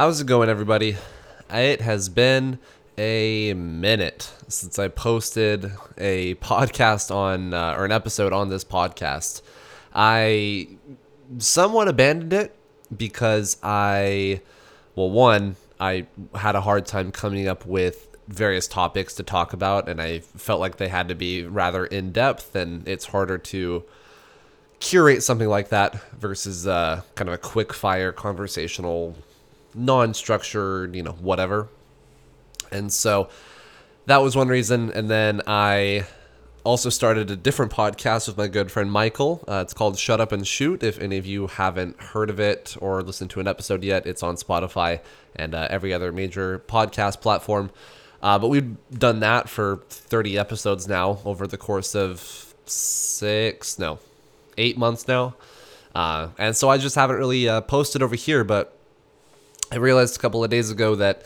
How's it going, everybody? It has been a minute since I posted a podcast on, uh, or an episode on this podcast. I somewhat abandoned it because I, well, one, I had a hard time coming up with various topics to talk about, and I felt like they had to be rather in depth, and it's harder to curate something like that versus uh, kind of a quick fire conversational, non structured, you know, whatever. And so that was one reason. And then I also started a different podcast with my good friend Michael. Uh, it's called Shut Up and Shoot. If any of you haven't heard of it or listened to an episode yet, it's on Spotify and uh, every other major podcast platform. Uh, but we've done that for 30 episodes now over the course of six, no, eight months now. Uh, and so I just haven't really uh, posted over here, but I realized a couple of days ago that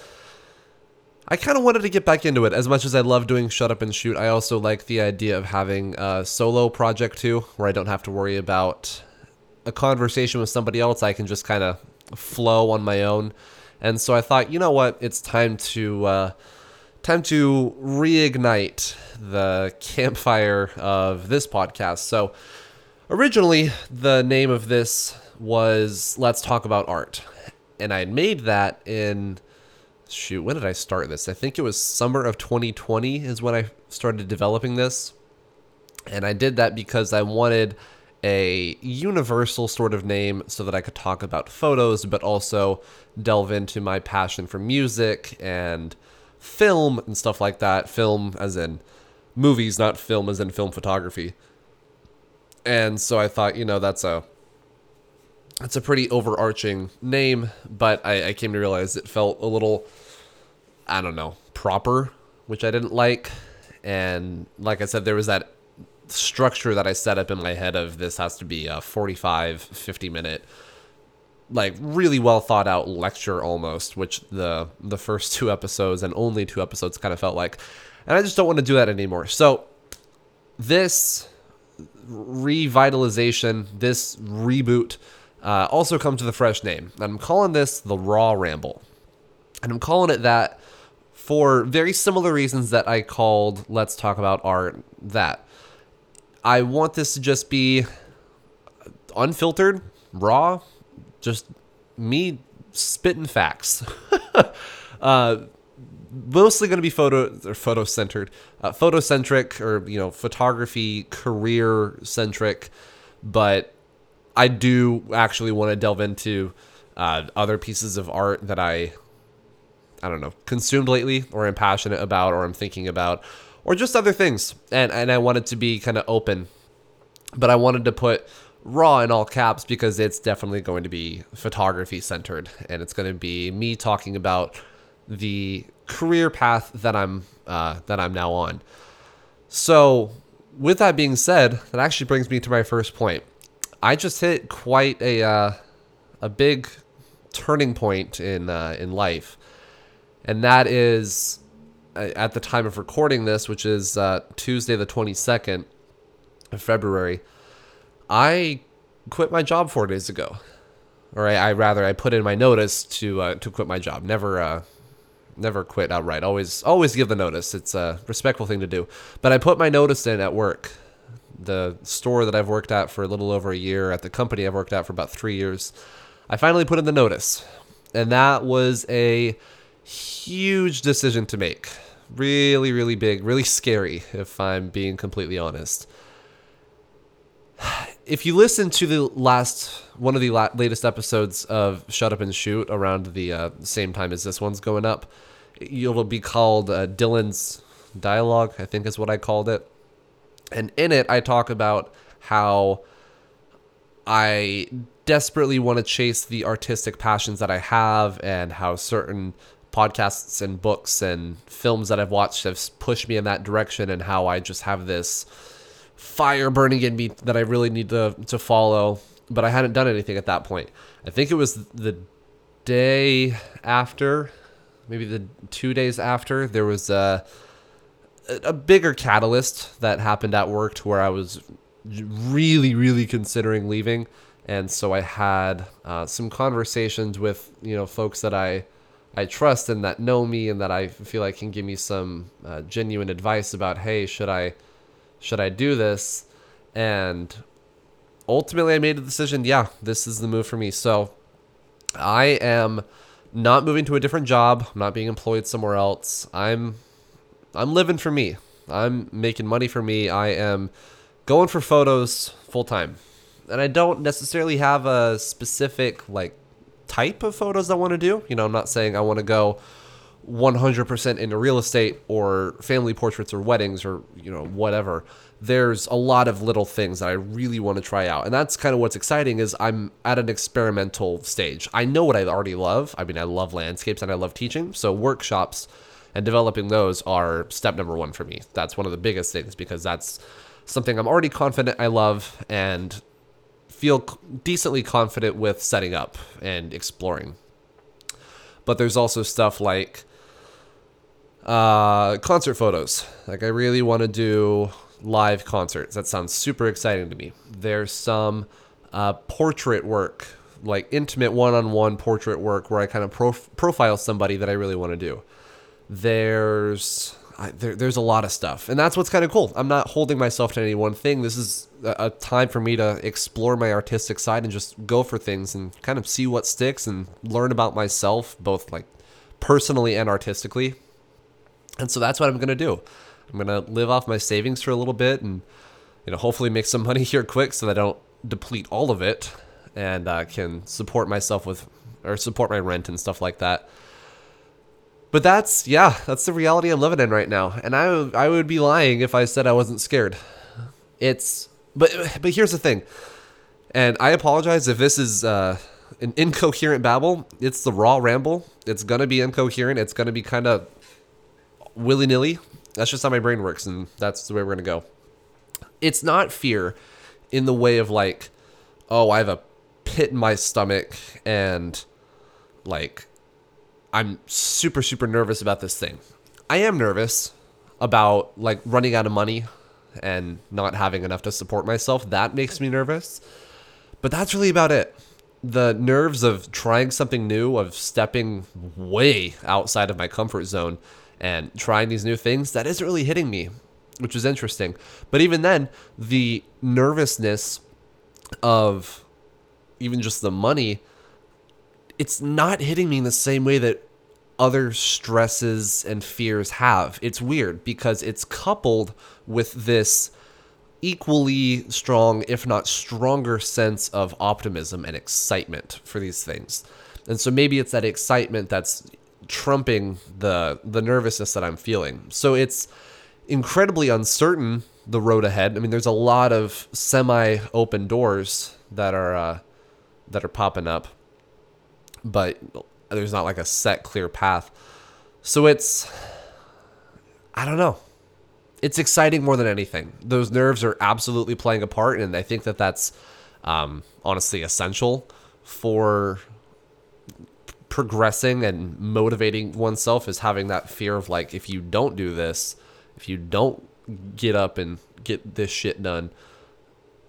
I kind of wanted to get back into it. As much as I love doing Shut Up and Shoot, I also like the idea of having a solo project too, where I don't have to worry about a conversation with somebody else. I can just kind of flow on my own. And so I thought, you know what? It's time to uh, time to reignite the campfire of this podcast. So originally, the name of this was "Let's Talk About Art," and I had made that in shoot, when did I start this? I think it was summer of 2020 is when I started developing this. And I did that because I wanted a universal sort of name so that I could talk about photos, but also delve into my passion for music and film and stuff like that. Film as in movies, not film as in film photography. And so I thought, you know, that's a that's a pretty overarching name, but I, I came to realize it felt a little I don't know, proper, which I didn't like. And like I said, there was that structure that I set up in my head of this has to be a 45, 50 minute, like really well thought out lecture almost, which the the first two episodes and only two episodes kind of felt like. And I just don't want to do that anymore. So this revitalization, this reboot, uh, also comes with a fresh name. And I'm calling this the Raw Ramble. And I'm calling it that for very similar reasons that I called Let's Talk About Art that. I want this to just be unfiltered, raw, just me spitting facts. uh, mostly going to be photo or photo centered, uh, photocentric or you know photography career centric, but I do actually want to delve into uh, other pieces of art that I I don't know, consumed lately or am passionate about or I'm thinking about or just other things. And and I wanted it to be kind of open. But I wanted to put raw in all caps because it's definitely going to be photography centered and it's going to be me talking about the career path that I'm uh, that I'm now on. So, with that being said, that actually brings me to my first point. I just hit quite a uh, a big turning point in uh, in life and that is uh, at the time of recording this, which is uh, Tuesday the 22nd of February. I quit my job four days ago, or I, I rather I put in my notice to uh, to quit my job. Never uh, never quit outright. Always always give the notice. It's a respectful thing to do. But I put my notice in at work. The store that I've worked at for a little over a year, at the company I've worked at for about three years, I finally put in the notice, and that was a huge decision to make. Really, really big, really scary, if I'm being completely honest. If you listen to the last one of the la- latest episodes of Shut Up and Shoot around the uh, same time as this one's going up, it'll be called uh, Dylan's Dialogue, I think is what I called it. And in it, I talk about how I desperately want to chase the artistic passions that I have and how certain podcasts and books and films that I've watched have pushed me in that direction and how I just have this fire burning in me that I really need to to follow but I hadn't done anything at that point. I think it was the day after maybe the 2 days after there was a a bigger catalyst that happened at work to where I was really really considering leaving. And so I had uh, some conversations with you know folks that I I trust and that know me and that I feel like can give me some uh, genuine advice about hey should I should I do this? And ultimately I made a decision yeah this is the move for me. So I am not moving to a different job. I'm not being employed somewhere else. I'm I'm living for me I'm making money for me I am going for photos full time and I don't necessarily have a specific like type of photos I want to do. You know, I'm not saying I want to go 100% into real estate or family portraits or weddings or you know whatever. There's a lot of little things that I really want to try out. And that's kind of what's exciting is I'm at an experimental stage. I know what I already love. I mean, I love landscapes and I love teaching. So workshops and developing those are step number 1 for me. That's one of the biggest things because that's something I'm already confident I love and feel decently confident with setting up and exploring. But there's also stuff like uh, concert photos. Like, I really want to do live concerts. That sounds super exciting to me. There's some uh, portrait work, like intimate one on one portrait work, where I kind of prof- profile somebody that I really want to do. There's I, there, there's a lot of stuff, and that's what's kind of cool. I'm not holding myself to any one thing. This is a, a, time for me to explore my artistic side and just go for things and kind of see what sticks and learn about myself, both like personally and artistically. And so that's what I'm gonna do. I'm gonna live off my savings for a little bit, and you know, hopefully make some money here quick so that I don't deplete all of it, and uh, can support myself with or support my rent and stuff like that but that's yeah, that's the reality I'm living in right now. And I I would be lying if I said I wasn't scared. It's but but here's the thing. And I apologize if this is uh, an incoherent babble. It's the raw ramble. It's gonna be incoherent. It's gonna be kind of willy nilly. That's just how my brain works, and that's the way we're gonna go. It's not fear in the way of like, oh, I have a pit in my stomach and like I'm super super nervous about this thing. I am nervous about like running out of money and not having enough to support myself. That makes me nervous. But that's really about it. The nerves of trying something new, of stepping way outside of my comfort zone and trying these new things, that isn't really hitting me, which is interesting. But even then, the nervousness of even just the money it's not hitting me in the same way that other stresses and fears have. It's weird because it's coupled with this equally strong, if not stronger, sense of optimism and excitement for these things. And so maybe it's that excitement that's trumping the the nervousness that I'm feeling. So it's incredibly uncertain the road ahead. I mean, there's a lot of semi-open doors that are uh, that are popping up but there's not like a set clear path. So it's I don't know. It's exciting more than anything. Those nerves are absolutely playing a part, and I think that that's um, honestly essential for progressing and motivating oneself. Is having that fear of like, if you don't do this, if you don't get up and get this shit done,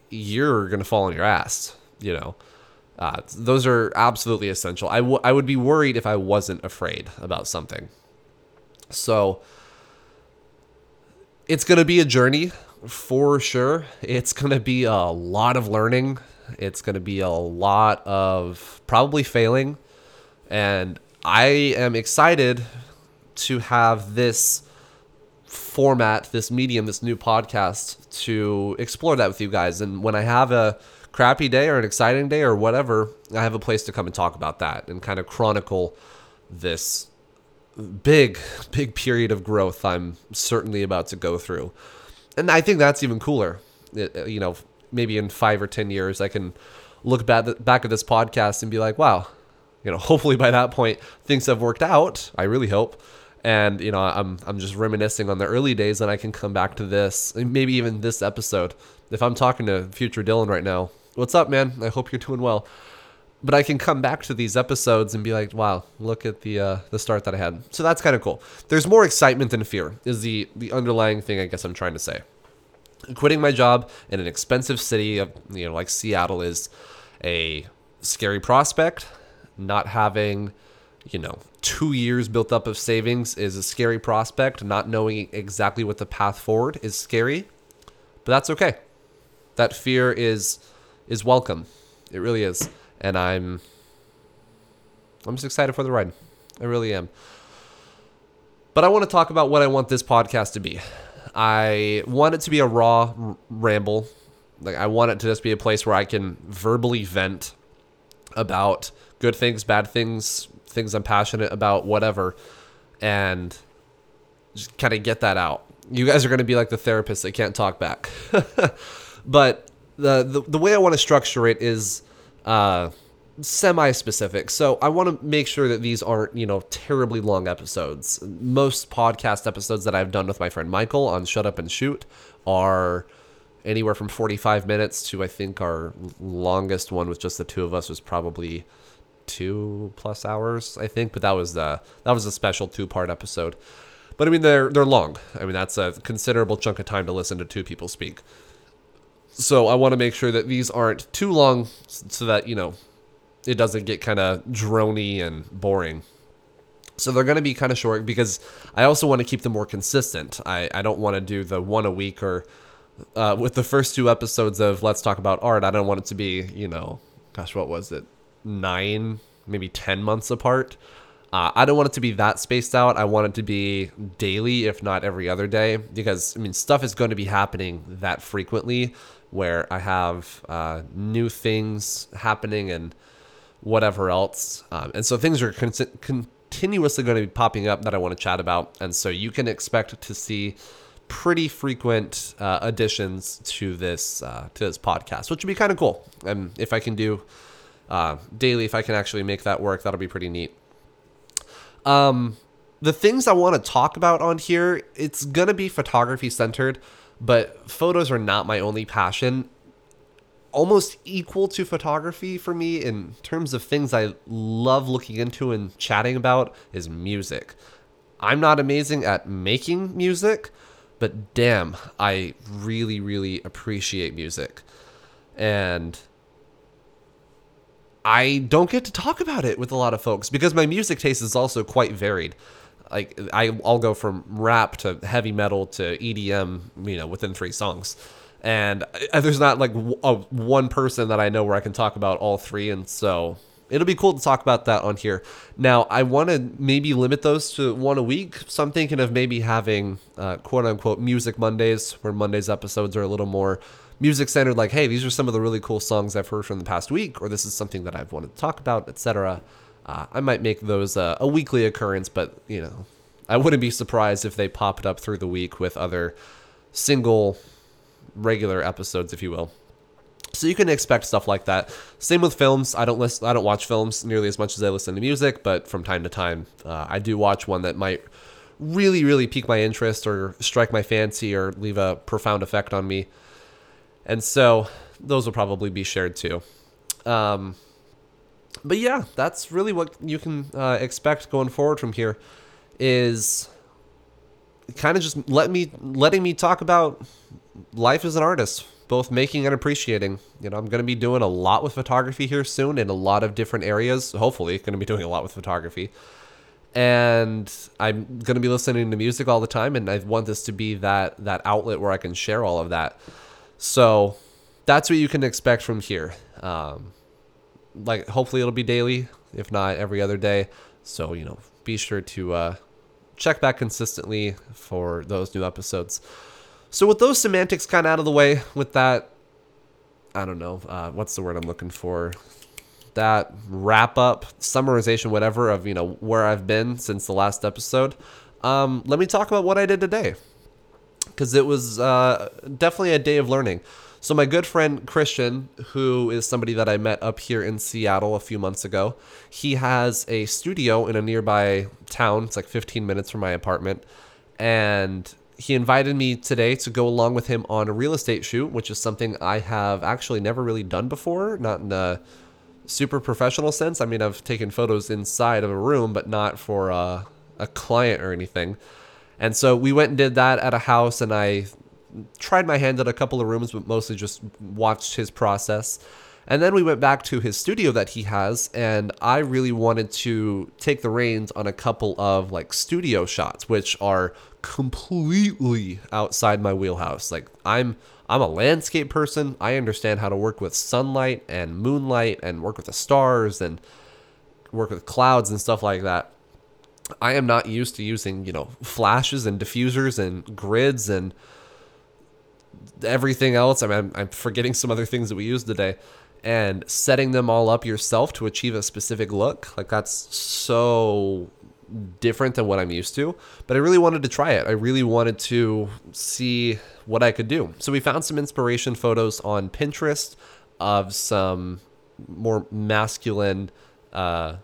you're gonna fall on your ass. You know. Uh, those are absolutely essential. I, w- I would be worried if I wasn't afraid about something. So it's going to be a journey for sure. It's going to be a lot of learning. It's going to be a lot of probably failing. And I am excited to have this format, this medium, this new podcast to explore that with you guys. And when I have a crappy day or an exciting day or whatever, I have a place to come and talk about that and kind of chronicle this big, big period of growth I'm certainly about to go through. And I think that's even cooler. It, uh, you know, maybe in five or 10 years, I can look back, back at this podcast and be like, wow, you know, hopefully by that point, things have worked out. I really hope. And, you know, I'm, I'm just reminiscing on the early days and I can come back to this, maybe even this episode. If I'm talking to future Dylan right now, what's up, man? I hope you're doing well. But I can come back to these episodes and be like, wow, look at the uh, the start that I had. So that's kind of cool. There's more excitement than fear. Is the the underlying thing I guess I'm trying to say. Quitting my job in an expensive city of you know like Seattle is a scary prospect. Not having, you know, two years built up of savings is a scary prospect. Not knowing exactly what the path forward is scary, but that's okay. That fear is is welcome. It really is, and I'm I'm just excited for the ride. I really am. But I want to talk about what I want this podcast to be. I want it to be a raw r- ramble. Like I want it to just be a place where I can verbally vent about good things, bad things, things I'm passionate about, whatever, and just kind of get that out. You guys are going to be like the therapist that can't talk back. but the, the the way I want to structure it is uh semi specific. So I want to make sure that these aren't, you know, terribly long episodes. Most podcast episodes that I've done with my friend Michael on Shut Up and Shoot are anywhere from 45 minutes to I think our longest one with just the two of us was probably 2 plus hours, I think, but that was the that was a special two-part episode. But I mean they're they're long. I mean that's a considerable chunk of time to listen to two people speak. So I want to make sure that these aren't too long so that, you know, it doesn't get kind of drony and boring. So they're going to be kind of short because I also want to keep them more consistent. I, I don't want to do the one a week or uh, with the first two episodes of Let's Talk About Art. I don't want it to be, you know, gosh, what was it? Nine, maybe 10 months apart. Uh, I don't want it to be that spaced out. I want it to be daily, if not every other day, because I mean, stuff is going to be happening that frequently where I have uh, new things happening and whatever else. Um, and so things are con- continuously going to be popping up that I want to chat about. And so you can expect to see pretty frequent uh, additions to this uh, to this podcast, which would be kind of cool. And if I can do uh, daily, if I can actually make that work, that'll be pretty neat. Um, the things I want to talk about on here, it's gonna be photography centered, but photos are not my only passion almost equal to photography for me in terms of things I love looking into and chatting about is music. I'm not amazing at making music, but damn, I really, really appreciate music. And I don't get to talk about it with a lot of folks because my music taste is also quite varied. Like I, I'll go from rap to heavy metal to EDM, you know, within three songs and uh, there's not like a, one person that I know where I can talk about all three, and so it'll be cool to talk about that on here. Now, I want to maybe limit those to one a week, so I'm thinking of maybe having uh, quote unquote music Mondays, where Mondays episodes are a little more music centered, like, hey, these are some of the really cool songs I've heard from the past week, or this is something that I've wanted to talk about, etc. Uh, I might make those uh, a weekly occurrence, but you know, I wouldn't be surprised if they popped up through the week with other single regular episodes, if you will. So you can expect stuff like that. Same with films. I don't listen. I don't watch films nearly as much as I listen to music, but from time to time, uh, I do watch one that might really, really pique my interest or strike my fancy or leave a profound effect on me. And so those will probably be shared too. Um, but yeah, that's really what you can uh, expect going forward from here. Is kind of just let me letting me talk about life as an artist, both making and appreciating. You know, I'm going to be doing a lot with photography here soon in a lot of different areas. Hopefully, going to be doing a lot with photography. And I'm going to be listening to music all the time and I want this to be that that outlet where I can share all of that. So, that's what you can expect from here. Um, like hopefully it'll be daily, if not every other day. So, you know, be sure to uh, check back consistently for those new episodes. So with those semantics kind of out of the way, with that, I don't know, uh, what's the word I'm looking for? That wrap up, summarization, whatever, of you know where I've been since the last episode. Um, let me talk about what I did today, because it was uh, definitely a day of learning. So my good friend Christian, who is somebody that I met up here in Seattle a few months ago, he has a studio in a nearby town. It's like 15 minutes from my apartment, and he invited me today to go along with him on a real estate shoot, which is something I have actually never really done before, not in a super professional sense. I mean, I've taken photos inside of a room, but not for uh, a client or anything. And so we went and did that at a house, and I tried my hand at a couple of rooms, but mostly just watched his process. And then we went back to his studio that he has, and I really wanted to take the reins on a couple of like studio shots, which are completely outside my wheelhouse. Like I'm I'm a landscape person. I understand how to work with sunlight and moonlight and work with the stars and work with clouds and stuff like that. I am not used to using, you know, flashes and diffusers and grids and everything else. I mean, I'm, I'm forgetting some other things that we used today and setting them all up yourself to achieve a specific look. Like that's so different than what I'm used to, but I really wanted to try it. I really wanted to see what I could do. So we found some inspiration photos on Pinterest of some more masculine uh,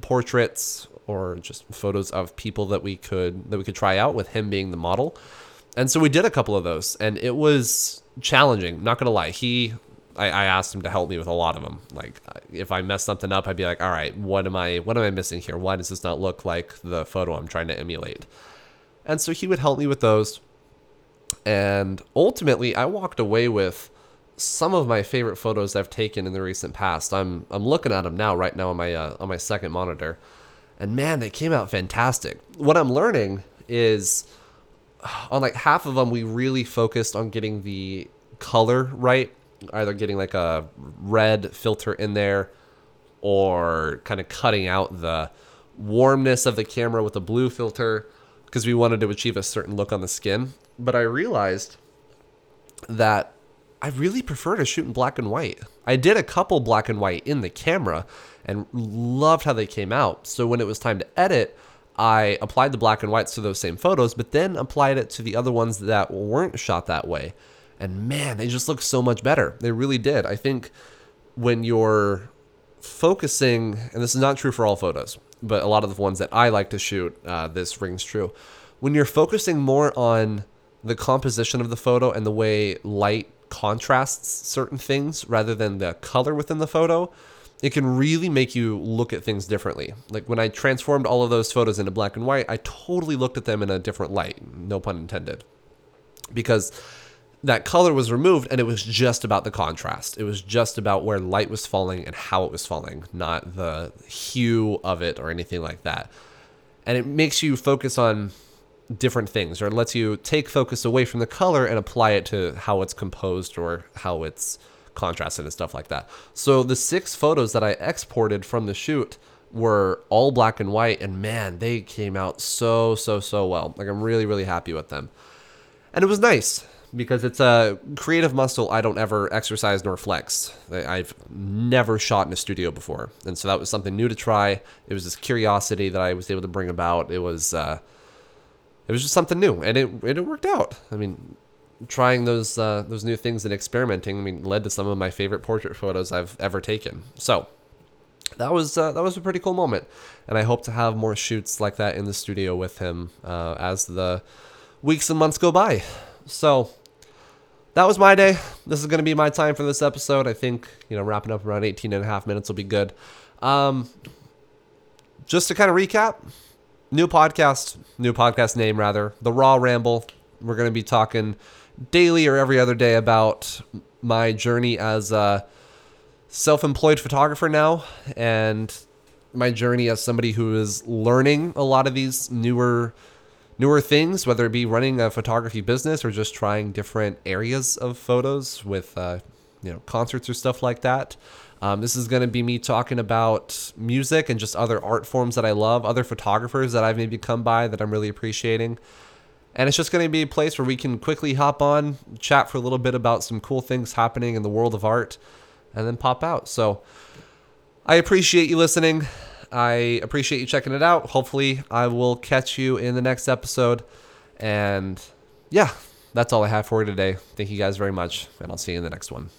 portraits or just photos of people that we could that we could try out with him being the model. And so we did a couple of those, and it was challenging. Not gonna lie, he I, I, asked him to help me with a lot of them. Like if I messed something up, I'd be like, all right, what am I what am I missing here? Why does this not look like the photo I'm trying to emulate? And so he would help me with those. And ultimately, I walked away with some of my favorite photos I've taken in the recent past. I'm I'm looking at them now, right now on my uh, on my second monitor, and man, they came out fantastic. What I'm learning is uh, on like half of them, we really focused on getting the color right, either getting like a red filter in there, or kind of cutting out the warmness of the camera with a blue filter because we wanted to achieve a certain look on the skin. But I realized that I really prefer to shoot in black and white. I did a couple black and white in the camera and loved how they came out. So when it was time to edit, I applied the black and whites to those same photos, but then applied it to the other ones that weren't shot that way. And man, they just look so much better. They really did. I think when you're focusing, and this is not true for all photos, but a lot of the ones that I like to shoot, uh, this rings true. When you're focusing more on the composition of the photo and the way light contrasts certain things rather than the color within the photo, it can really make you look at things differently. Like when I transformed all of those photos into black and white, I totally looked at them in a different light, no pun intended. Because that color was removed and it was just about the contrast. It was just about where light was falling and how it was falling, not the hue of it or anything like that. And it makes you focus on different things or it lets you take focus away from the color and apply it to how it's composed or how it's contrasted and stuff like that. So the six photos that I exported from the shoot were all black and white and man, they came out so so so well. Like I'm really really happy with them. And it was nice because it's a creative muscle I don't ever exercise nor flex. I've never shot in a studio before, and so that was something new to try. It was this curiosity that I was able to bring about. It was uh, it was just something new, and it it worked out. I mean, trying those uh, those new things and experimenting, I mean, led to some of my favorite portrait photos I've ever taken. So that was uh, that was a pretty cool moment, and I hope to have more shoots like that in the studio with him uh, as the weeks and months go by. So that was my day. This is going to be my time for this episode. I think, you know, wrapping up around 18 and a half minutes will be good. Um, just to kind of recap, new podcast, new podcast name rather, The Raw Ramble. We're going to be talking daily or every other day about my journey as a self-employed photographer now and my journey as somebody who is learning a lot of these newer newer things, whether it be running a photography business or just trying different areas of photos with uh, you know concerts or stuff like that. Um, this is going to be me talking about music and just other art forms that I love, other photographers that I've maybe come by that I'm really appreciating. And it's just going to be a place where we can quickly hop on, chat for a little bit about some cool things happening in the world of art, and then pop out. So I appreciate you listening. I appreciate you checking it out. Hopefully, I will catch you in the next episode. And yeah, that's all I have for you today. Thank you guys very much, and I'll see you in the next one.